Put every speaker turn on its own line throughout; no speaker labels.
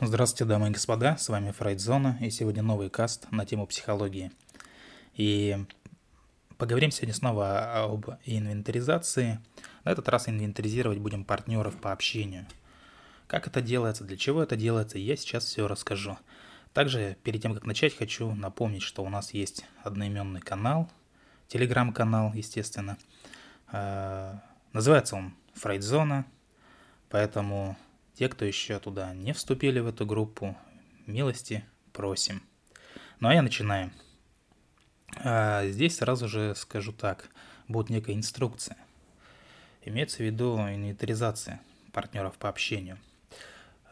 Здравствуйте, дамы и господа, с вами Фрейдзона, и сегодня новый каст на тему психологии. И поговорим сегодня снова об инвентаризации. На этот раз инвентаризировать будем партнеров по общению. Как это делается, для чего это делается, я сейчас все расскажу. Также, перед тем, как начать, хочу напомнить, что у нас есть одноименный канал, телеграм-канал, естественно. Э, называется он Фрейдзона, поэтому те, кто еще туда не вступили в эту группу, милости просим. Ну а я начинаю. А здесь сразу же скажу так, будет некая инструкция. Имеется в виду инвентаризация партнеров по общению.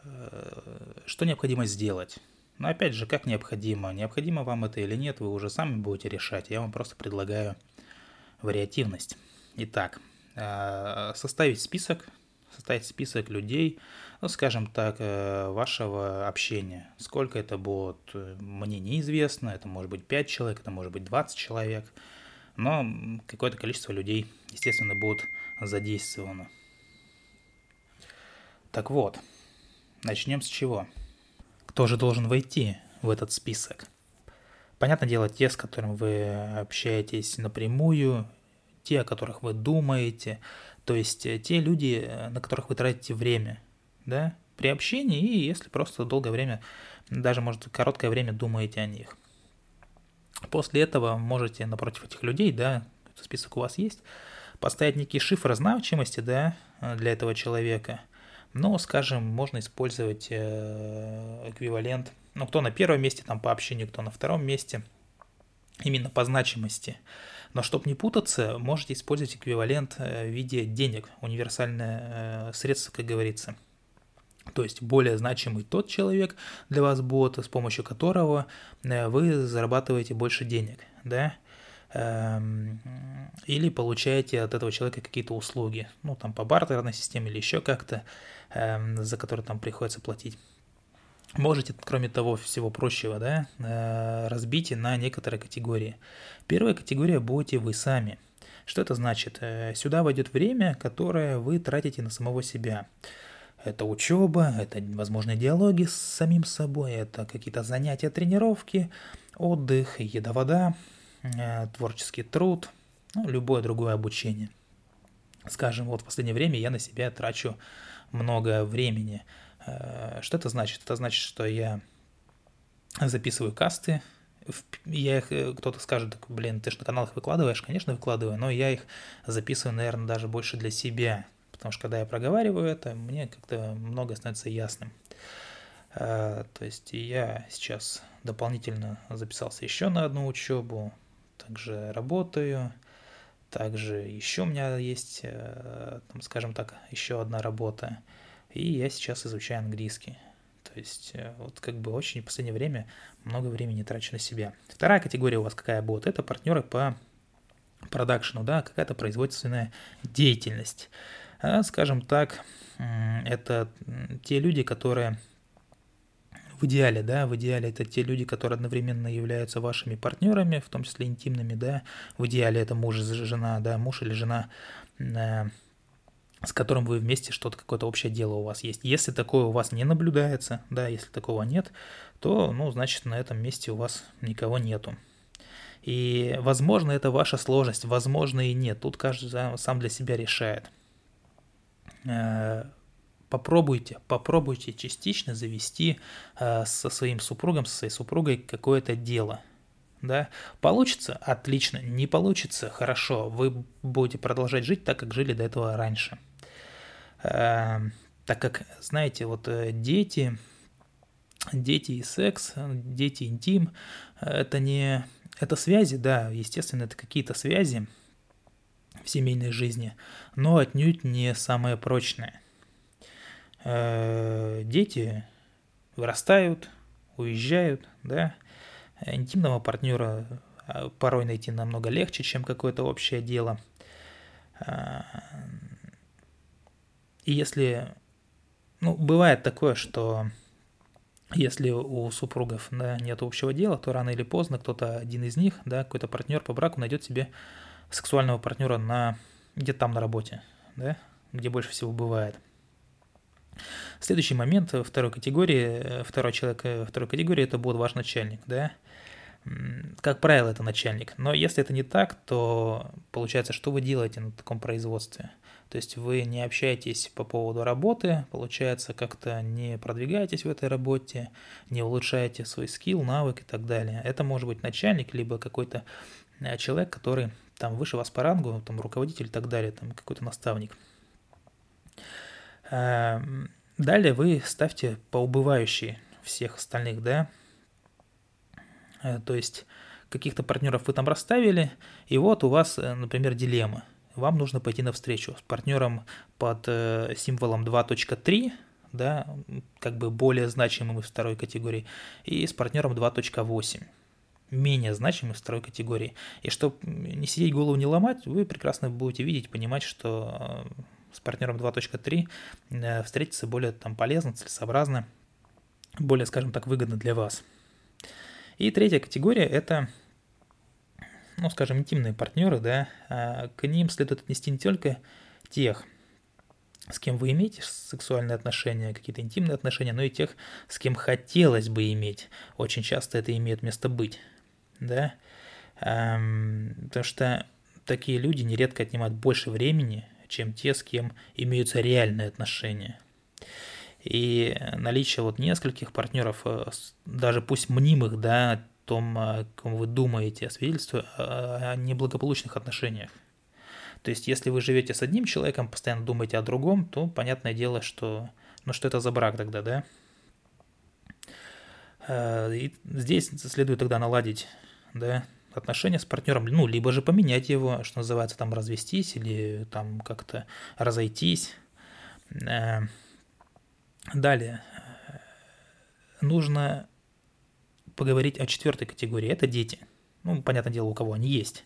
Э, что необходимо сделать? Но опять же, как необходимо? Необходимо вам это или нет, вы уже сами будете решать. Я вам просто предлагаю вариативность. Итак, э, составить список, составить список людей, ну, скажем так, э, вашего общения. Сколько это будет, э, мне неизвестно, это может быть 5 человек, это может быть 20 человек, но какое-то количество людей, естественно, будут задействовано. Так вот, начнем с чего? Кто же должен войти в этот список? Понятное дело, те, с которыми вы общаетесь напрямую, те, о которых вы думаете, то есть э, те люди, на которых вы тратите время – да, при общении и если просто долгое время, даже, может, короткое время думаете о них. После этого можете напротив этих людей, да, список у вас есть, поставить некий шифр значимости, да, для этого человека. Но, скажем, можно использовать э, эквивалент, ну, кто на первом месте там по общению, кто на втором месте, именно по значимости. Но чтобы не путаться, можете использовать эквивалент э, в виде денег, универсальное э, средство, как говорится – то есть более значимый тот человек для вас бот, с помощью которого э, вы зарабатываете больше денег, да, эм, или получаете от этого человека какие-то услуги, ну, там, по бартерной системе или еще как-то, эм, за которые там приходится платить. Можете, кроме того всего прочего, да, э, разбить на некоторые категории. Первая категория будете вы сами. Что это значит? Э, сюда войдет время, которое вы тратите на самого себя. Это учеба, это возможные диалоги с самим собой, это какие-то занятия, тренировки, отдых, еда-вода, э, творческий труд, ну, любое другое обучение. Скажем, вот в последнее время я на себя трачу много времени. Э, что это значит? Это значит, что я записываю касты, я их, э, кто-то скажет, блин, ты же на каналах выкладываешь, конечно, выкладываю, но я их записываю, наверное, даже больше для себя, потому что когда я проговариваю это, мне как-то много становится ясным. А, то есть я сейчас дополнительно записался еще на одну учебу, также работаю, также еще у меня есть, э, там, скажем так, еще одна работа, и я сейчас изучаю английский. То есть э, вот как бы очень в последнее время много времени трачу на себя. Вторая категория у вас какая будет? Это партнеры по продакшену, да, какая-то производственная деятельность. А, скажем так, это те люди, которые в идеале, да, в идеале это те люди, которые одновременно являются вашими партнерами, в том числе интимными, да, в идеале это муж и жена, да, муж или жена, э, с которым вы вместе что-то, какое-то общее дело у вас есть. Если такое у вас не наблюдается, да, если такого нет, то, ну, значит, на этом месте у вас никого нету. И, возможно, это ваша сложность, возможно и нет. Тут каждый сам для себя решает. Э, попробуйте, попробуйте частично завести э, со своим супругом, со своей супругой какое-то дело. Да? Получится? Отлично. Не получится? Хорошо. Вы будете продолжать жить так, как жили до этого раньше. Э, так как, знаете, вот дети, дети и секс, дети интим, это не... Это связи, да, естественно, это какие-то связи, в семейной жизни, но отнюдь не самое прочное. Э, дети вырастают, уезжают, да, интимного партнера а, порой найти намного легче, чем какое-то общее дело. А, и если, ну, бывает такое, что если у супругов да, нет общего дела, то рано или поздно кто-то один из них, да, какой-то партнер по браку найдет себе сексуального партнера на где-то там на работе, да, где больше всего бывает. Следующий момент второй категории, второй человек второй категории, это будет ваш начальник, да. Как правило, это начальник. Но если это не так, то получается, что вы делаете на таком производстве? То есть вы не общаетесь по поводу работы, получается, как-то не продвигаетесь в этой работе, не улучшаете свой скилл, навык и так далее. Это может быть начальник, либо какой-то э, человек, который там выше вас по рангу, там руководитель и так далее, там какой-то наставник. Эм, далее вы ставьте по убывающей всех остальных, да, э, то есть каких-то партнеров вы там расставили, и вот у вас, э, например, дилемма – вам нужно пойти навстречу с партнером под э, символом 2.3, да, как бы более значимым из второй категории, и с партнером 2.8 менее значимый в второй категории. И чтобы не сидеть голову не ломать, вы прекрасно будете видеть, понимать, что с партнером 2.3 э, встретиться более там, полезно, целесообразно, более, скажем так, выгодно для вас. И третья категория – это ну, скажем, интимные партнеры, да, а к ним следует отнести не только тех, с кем вы имеете сексуальные отношения, какие-то интимные отношения, но и тех, с кем хотелось бы иметь. Очень часто это имеет место быть, да, потому что такие люди нередко отнимают больше времени, чем те, с кем имеются реальные отношения. И наличие вот нескольких партнеров, э, даже пусть мнимых, да, том, о ком вы думаете, свидетельствует о неблагополучных отношениях. То есть, если вы живете с одним человеком, постоянно думаете о другом, то понятное дело, что, ну, что это за брак тогда, да? Э, и здесь следует тогда наладить, да, отношения с партнером, ну, либо же поменять его, что называется, там развестись или там как-то разойтись. Э, далее. Нужно поговорить о четвертой категории. Это дети. Ну, понятное дело, у кого они есть.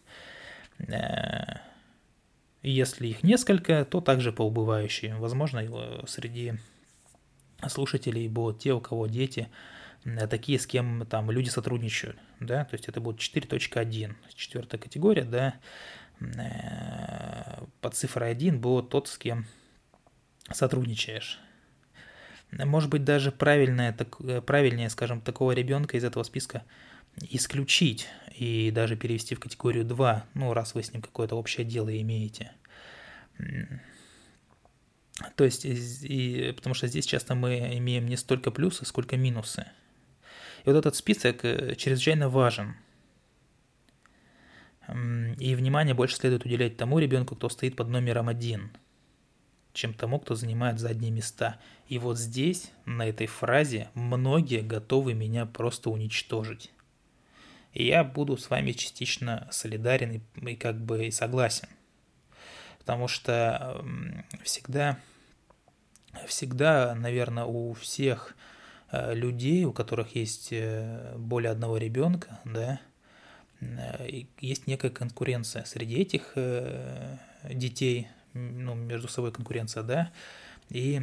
Э, если их несколько, то также по убывающей. Возможно, среди слушателей будут те, у кого дети, такие, с кем там люди сотрудничают, да, то есть это будет 4.1, четвертая категория, да, э, под цифрой 1 будет тот, с кем сотрудничаешь может быть, даже правильное, так, э, правильнее, скажем, такого ребенка из этого списка исключить и даже перевести в категорию 2, ну, раз вы с ним какое-то общее дело имеете. То есть, и, потому что здесь часто мы имеем не столько плюсы, сколько минусы. И вот этот список э, чрезвычайно важен. И внимание больше следует уделять тому ребенку, кто стоит под номером один – чем тому, кто занимает задние места. И вот здесь, на этой фразе, многие готовы меня просто уничтожить. И я буду с вами частично солидарен и, и как бы и согласен. Потому что всегда, всегда, наверное, у всех людей, у которых есть э, более одного ребенка, да, э, есть некая конкуренция среди этих детей, ну, между собой конкуренция, да, и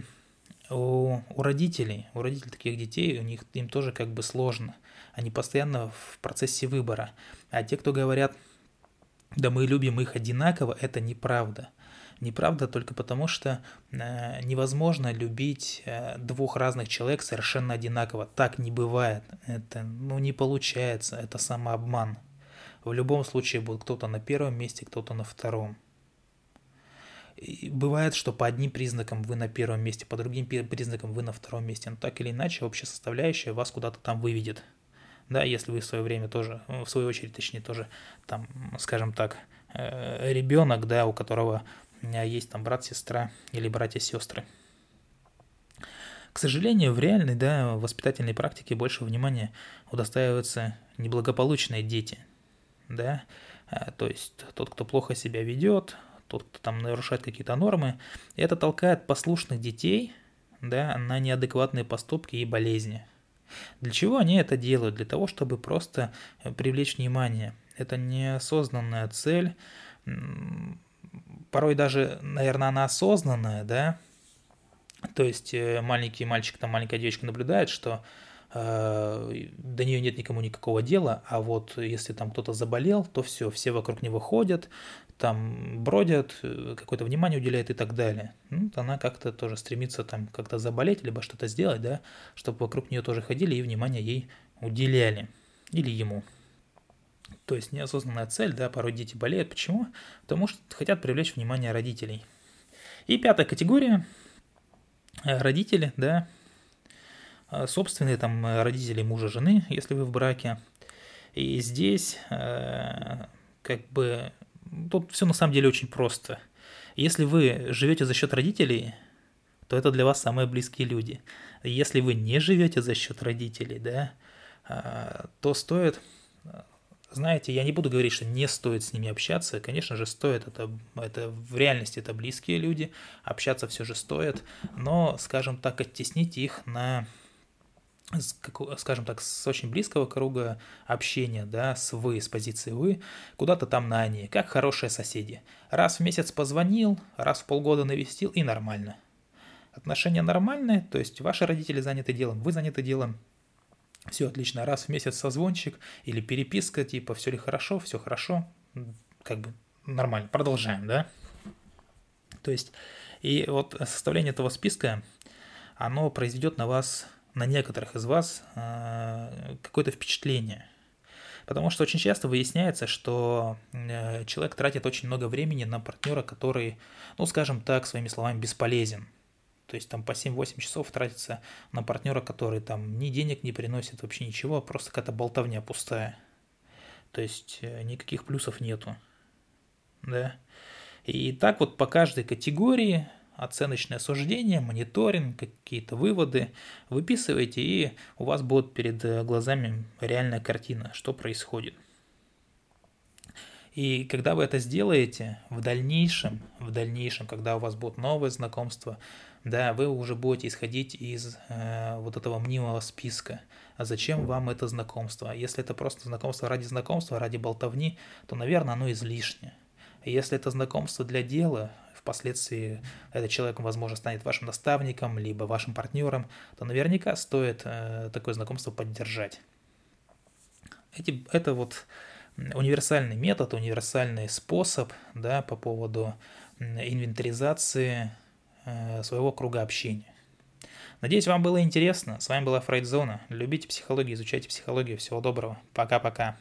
у, у родителей, у родителей таких детей, у них им тоже как бы сложно. Они постоянно в процессе выбора. А те, кто говорят, да мы любим их одинаково, это неправда. Неправда только потому, что э, невозможно любить э, двух разных человек совершенно одинаково. Так не бывает. Это ну, не получается. Это самообман. В любом случае будет кто-то на первом месте, кто-то на втором бывает, что по одним признакам вы на первом месте, по другим признакам вы на втором месте, но так или иначе общая составляющая вас куда-то там выведет. Да, если вы в свое время тоже, в свою очередь, точнее, тоже там, скажем так, э, ребенок, да, у которого есть там брат, сестра или братья-сестры. К сожалению, в реальной, да, воспитательной практике больше внимания удостаиваются неблагополучные дети, да, э, то есть тот, кто плохо себя ведет, тот, кто там нарушает какие-то нормы, это толкает послушных детей да, на неадекватные поступки и болезни. Для чего они это делают? Для того, чтобы просто э, привлечь внимание. Это неосознанная цель, порой даже, наверное, она осознанная, да, то есть э, маленький мальчик, там маленькая девочка наблюдает, что э, до нее нет никому никакого дела, а вот если там кто-то заболел, то все, все вокруг него ходят, там бродят, э, какое-то внимание уделяет и так далее. Ну, она как-то тоже стремится там как-то заболеть, либо что-то сделать, да, чтобы вокруг нее тоже ходили и внимание ей уделяли. Или ему. То есть неосознанная цель, да, порой дети болеют. Почему? Потому что хотят привлечь внимание родителей. И пятая категория. Э, родители, да, э, собственные там родители мужа, жены, если вы в браке. И здесь как бы тут все на самом деле очень просто. Если вы живете за счет родителей, то это для вас самые близкие люди. Если вы не живете за счет родителей, да, то стоит, знаете, я не буду говорить, что не стоит с ними общаться, конечно же стоит, это, это в реальности это близкие люди, общаться все же стоит, но, скажем так, оттеснить их на скажем так, с очень близкого круга общения, да, с вы, с позиции вы, куда-то там на они, как хорошие соседи. Раз в месяц позвонил, раз в полгода навестил и нормально. Отношения нормальные, то есть ваши родители заняты делом, вы заняты делом, все отлично. Раз в месяц созвончик или переписка, типа, все ли хорошо, все хорошо, как бы нормально, продолжаем, да? То есть, и вот составление этого списка, оно произведет на вас на некоторых из вас э, какое-то впечатление. Потому что очень часто выясняется, что э, человек тратит очень много времени на партнера, который, ну, скажем так, своими словами, бесполезен. То есть там по 7-8 часов тратится на партнера, который там ни денег не приносит, вообще ничего, просто какая-то болтовня пустая. То есть э, никаких плюсов нету. Да. И так вот по каждой категории оценочное суждение, мониторинг, какие-то выводы выписывайте, и у вас будет перед э, глазами реальная картина, что происходит. И когда вы это сделаете, в дальнейшем, в дальнейшем, когда у вас будут новые знакомства, да, вы уже будете исходить из э, вот этого мнимого списка. А зачем вам это знакомство? Если это просто знакомство ради знакомства, ради болтовни, то, наверное, оно излишне. Если это знакомство для дела, впоследствии этот человек, возможно, станет вашим наставником, либо вашим партнером, то наверняка стоит э, такое знакомство поддержать. Эти, это вот универсальный метод, универсальный способ да, по поводу инвентаризации своего круга общения. Надеюсь, вам было интересно. С вами была Фрейдзона. Любите психологию, изучайте психологию. Всего доброго. Пока-пока.